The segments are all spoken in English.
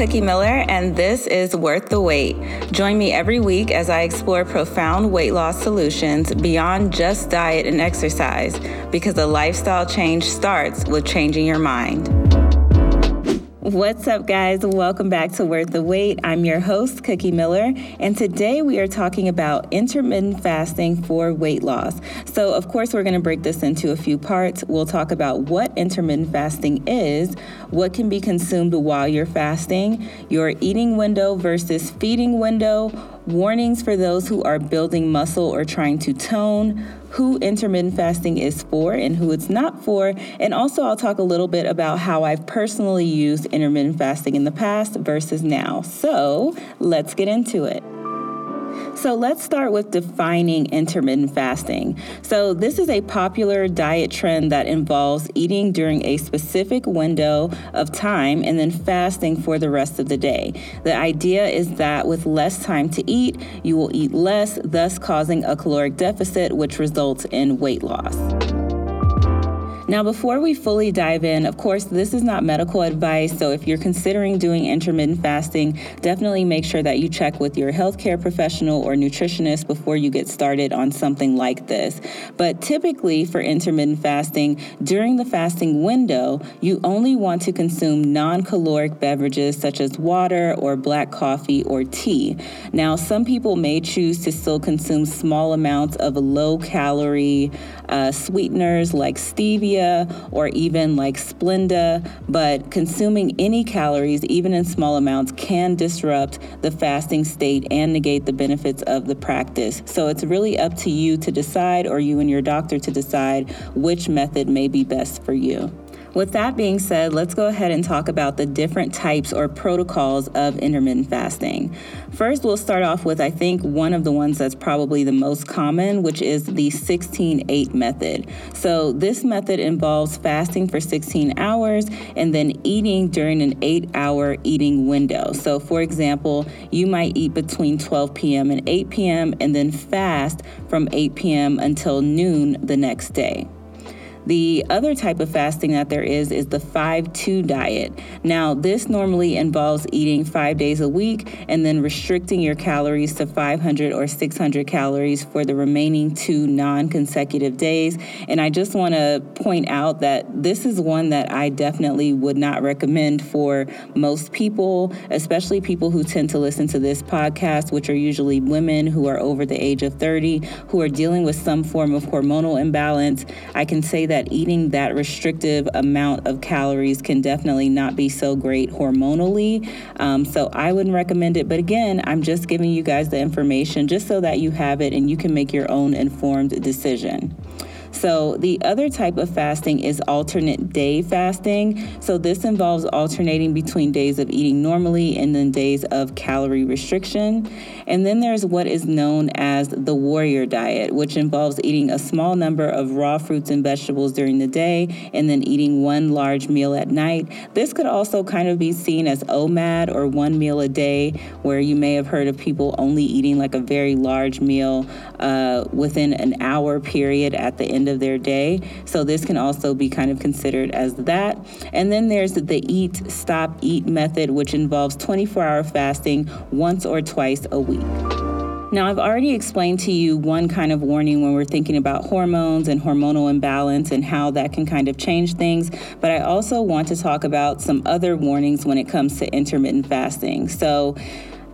Cookie Miller, and this is Worth the Wait. Join me every week as I explore profound weight loss solutions beyond just diet and exercise, because a lifestyle change starts with changing your mind. What's up, guys? Welcome back to Worth the Wait. I'm your host, Cookie Miller, and today we are talking about intermittent fasting for weight loss. So, of course, we're going to break this into a few parts. We'll talk about what intermittent fasting is, what can be consumed while you're fasting, your eating window versus feeding window, warnings for those who are building muscle or trying to tone who intermittent fasting is for and who it's not for. And also, I'll talk a little bit about how I've personally used intermittent fasting in the past versus now. So, let's get into it. So let's start with defining intermittent fasting. So, this is a popular diet trend that involves eating during a specific window of time and then fasting for the rest of the day. The idea is that with less time to eat, you will eat less, thus causing a caloric deficit, which results in weight loss. Now, before we fully dive in, of course, this is not medical advice. So if you're considering doing intermittent fasting, definitely make sure that you check with your healthcare professional or nutritionist before you get started on something like this. But typically, for intermittent fasting, during the fasting window, you only want to consume non caloric beverages such as water or black coffee or tea. Now, some people may choose to still consume small amounts of low calorie uh, sweeteners like stevia or even like Splenda, but consuming any calories, even in small amounts, can disrupt the fasting state and negate the benefits of the practice. So it's really up to you to decide, or you and your doctor to decide which method may be best for you. With that being said, let's go ahead and talk about the different types or protocols of intermittent fasting. First, we'll start off with, I think, one of the ones that's probably the most common, which is the 16 8 method. So, this method involves fasting for 16 hours and then eating during an eight hour eating window. So, for example, you might eat between 12 p.m. and 8 p.m. and then fast from 8 p.m. until noon the next day. The other type of fasting that there is is the 5 2 diet. Now, this normally involves eating five days a week and then restricting your calories to 500 or 600 calories for the remaining two non consecutive days. And I just want to point out that this is one that I definitely would not recommend for most people, especially people who tend to listen to this podcast, which are usually women who are over the age of 30 who are dealing with some form of hormonal imbalance. I can say that eating that restrictive amount of calories can definitely not be so great hormonally. Um, so I wouldn't recommend it. But again, I'm just giving you guys the information just so that you have it and you can make your own informed decision. So, the other type of fasting is alternate day fasting. So, this involves alternating between days of eating normally and then days of calorie restriction. And then there's what is known as the warrior diet, which involves eating a small number of raw fruits and vegetables during the day and then eating one large meal at night. This could also kind of be seen as OMAD or one meal a day, where you may have heard of people only eating like a very large meal uh, within an hour period at the end of their day. So this can also be kind of considered as that. And then there's the eat, stop, eat method, which involves 24 hour fasting once or twice a week. Now, I've already explained to you one kind of warning when we're thinking about hormones and hormonal imbalance and how that can kind of change things, but I also want to talk about some other warnings when it comes to intermittent fasting. So,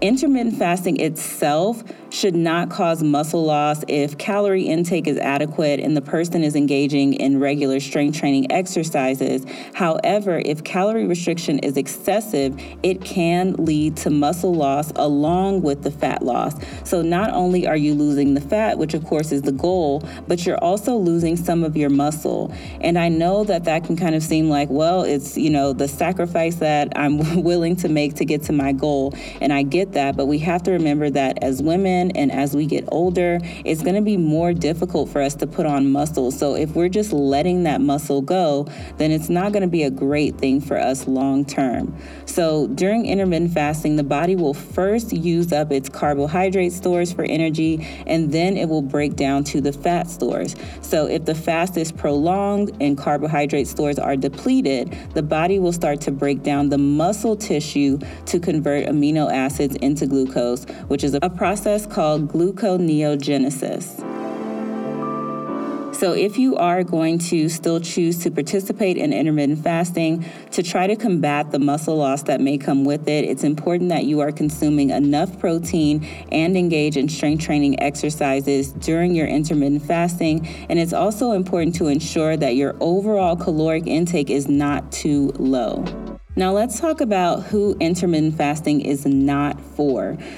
intermittent fasting itself should not cause muscle loss if calorie intake is adequate and the person is engaging in regular strength training exercises. However, if calorie restriction is excessive, it can lead to muscle loss along with the fat loss. So, not only are you losing the fat, which of course is the goal, but you're also losing some of your muscle. And I know that that can kind of seem like, well, it's, you know, the sacrifice that I'm willing to make to get to my goal. And I get get that, but we have to remember that as women and as we get older, it's going to be more difficult for us to put on muscle. So if we're just letting that muscle go, then it's not going to be a great thing for us long term. So during intermittent fasting, the body will first use up its carbohydrate stores for energy and then it will break down to the fat stores. So if the fast is prolonged and carbohydrate stores are depleted, the body will start to break down the muscle tissue to convert amino acids into glucose, which is a process called gluconeogenesis. So, if you are going to still choose to participate in intermittent fasting to try to combat the muscle loss that may come with it, it's important that you are consuming enough protein and engage in strength training exercises during your intermittent fasting. And it's also important to ensure that your overall caloric intake is not too low. Now, let's talk about who intermittent fasting is not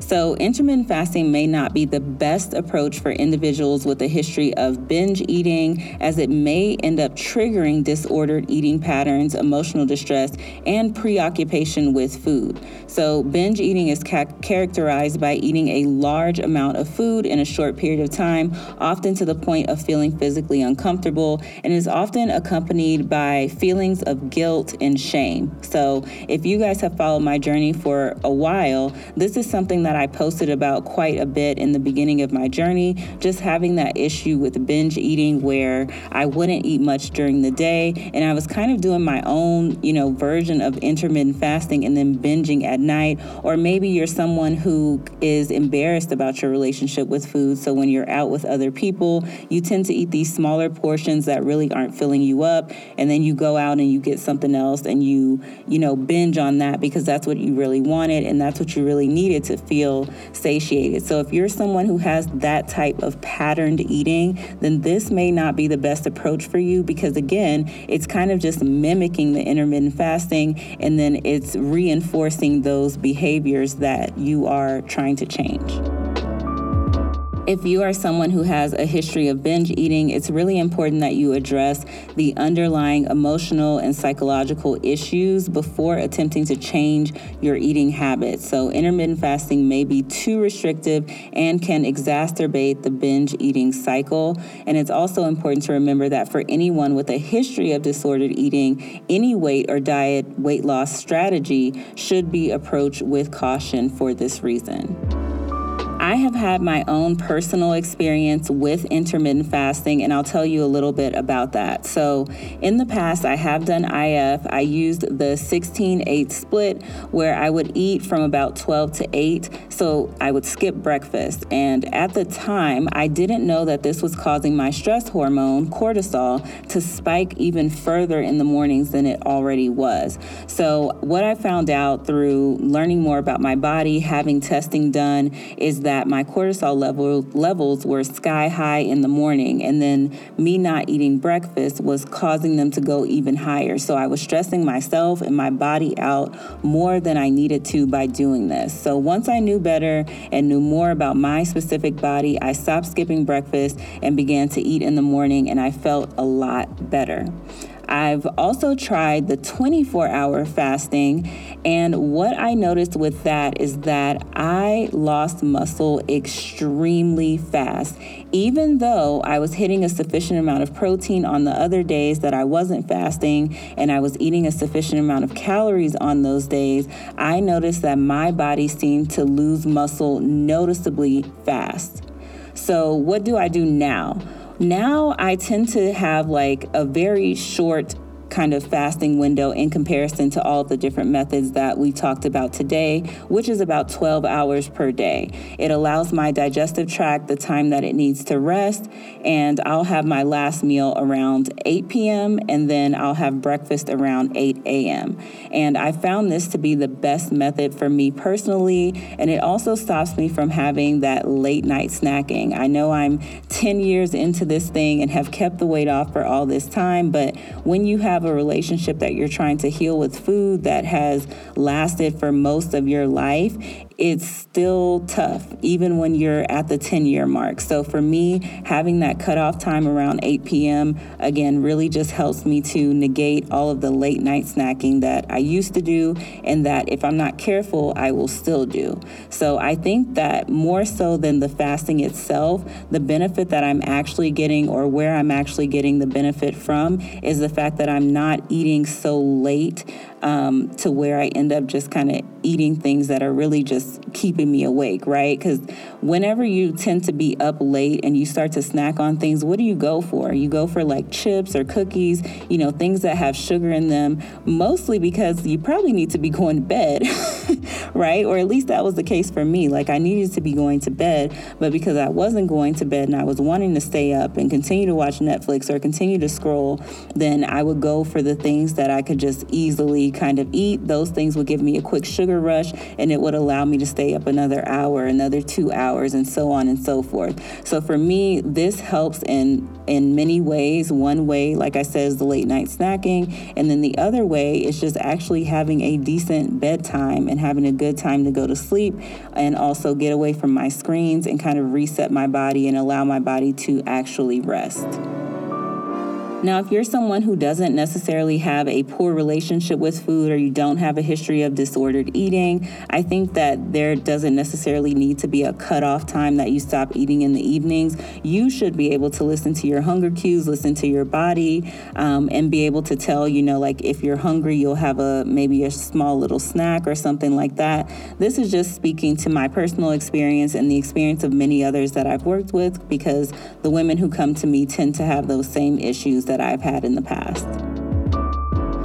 So, intermittent fasting may not be the best approach for individuals with a history of binge eating, as it may end up triggering disordered eating patterns, emotional distress, and preoccupation with food. So, binge eating is ca- characterized by eating a large amount of food in a short period of time, often to the point of feeling physically uncomfortable, and is often accompanied by feelings of guilt and shame. So, if you guys have followed my journey for a while, this is something that I posted about quite a bit in the beginning of my journey. Just having that issue with binge eating where I wouldn't eat much during the day, and I was kind of doing my own, you know, version of intermittent fasting and then binging at night. Or maybe you're someone who is embarrassed about your relationship with food. So when you're out with other people, you tend to eat these smaller portions that really aren't filling you up, and then you go out and you get something else and you you know, binge on that because that's what you really wanted and that's what you really needed to feel satiated. So if you're someone who has that type of patterned eating, then this may not be the best approach for you because again, it's kind of just mimicking the intermittent fasting and then it's reinforcing those behaviors that you are trying to change. If you are someone who has a history of binge eating, it's really important that you address the underlying emotional and psychological issues before attempting to change your eating habits. So, intermittent fasting may be too restrictive and can exacerbate the binge eating cycle. And it's also important to remember that for anyone with a history of disordered eating, any weight or diet weight loss strategy should be approached with caution for this reason. I have had my own personal experience with intermittent fasting, and I'll tell you a little bit about that. So, in the past, I have done IF. I used the 16 8 split where I would eat from about 12 to 8. So, I would skip breakfast. And at the time, I didn't know that this was causing my stress hormone, cortisol, to spike even further in the mornings than it already was. So, what I found out through learning more about my body, having testing done, is that that my cortisol level levels were sky high in the morning and then me not eating breakfast was causing them to go even higher. So I was stressing myself and my body out more than I needed to by doing this. So once I knew better and knew more about my specific body, I stopped skipping breakfast and began to eat in the morning and I felt a lot better. I've also tried the 24 hour fasting, and what I noticed with that is that I lost muscle extremely fast. Even though I was hitting a sufficient amount of protein on the other days that I wasn't fasting, and I was eating a sufficient amount of calories on those days, I noticed that my body seemed to lose muscle noticeably fast. So, what do I do now? Now I tend to have like a very short kind of fasting window in comparison to all the different methods that we talked about today, which is about 12 hours per day. It allows my digestive tract the time that it needs to rest, and I'll have my last meal around 8 p.m., and then I'll have breakfast around 8 a.m. And I found this to be the best method for me personally, and it also stops me from having that late night snacking. I know I'm 10 years into this thing and have kept the weight off for all this time, but when you have have a relationship that you're trying to heal with food that has lasted for most of your life, it's still tough, even when you're at the 10 year mark. So for me, having that cutoff time around 8 p.m., again, really just helps me to negate all of the late night snacking that I used to do and that if I'm not careful, I will still do. So I think that more so than the fasting itself, the benefit that I'm actually getting or where I'm actually getting the benefit from is the fact that I'm not eating so late um, to where I end up just kind of eating things that are really just keeping me awake, right? Because whenever you tend to be up late and you start to snack on things, what do you go for? You go for like chips or cookies, you know, things that have sugar in them, mostly because you probably need to be going to bed, right? Or at least that was the case for me. Like I needed to be going to bed, but because I wasn't going to bed and I was wanting to stay up and continue to watch Netflix or continue to scroll, then I would go for the things that I could just easily kind of eat. Those things would give me a quick sugar rush and it would allow me to stay up another hour, another two hours, and so on and so forth. So for me, this helps in in many ways. One way, like I said, is the late night snacking, and then the other way is just actually having a decent bedtime and having a good time to go to sleep, and also get away from my screens and kind of reset my body and allow my body to actually rest. Now, if you're someone who doesn't necessarily have a poor relationship with food or you don't have a history of disordered eating, I think that there doesn't necessarily need to be a cutoff time that you stop eating in the evenings. You should be able to listen to your hunger cues, listen to your body, um, and be able to tell, you know, like if you're hungry, you'll have a maybe a small little snack or something like that. This is just speaking to my personal experience and the experience of many others that I've worked with because the women who come to me tend to have those same issues that I've had in the past.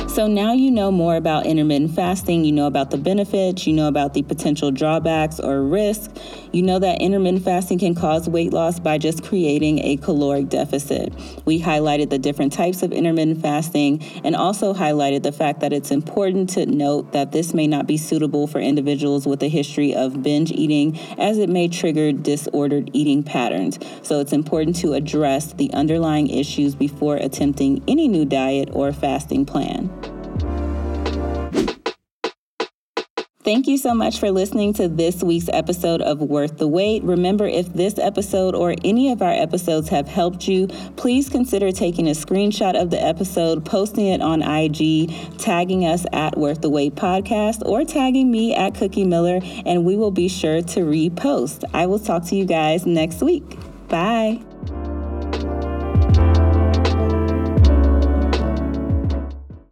So now you know more about intermittent fasting, you know about the benefits, you know about the potential drawbacks or risks. You know that intermittent fasting can cause weight loss by just creating a caloric deficit. We highlighted the different types of intermittent fasting and also highlighted the fact that it's important to note that this may not be suitable for individuals with a history of binge eating as it may trigger disordered eating patterns. So it's important to address the underlying issues before attempting any new diet or fasting plan. Thank you so much for listening to this week's episode of Worth the Wait. Remember, if this episode or any of our episodes have helped you, please consider taking a screenshot of the episode, posting it on IG, tagging us at Worth the Wait podcast, or tagging me at Cookie Miller, and we will be sure to repost. I will talk to you guys next week. Bye.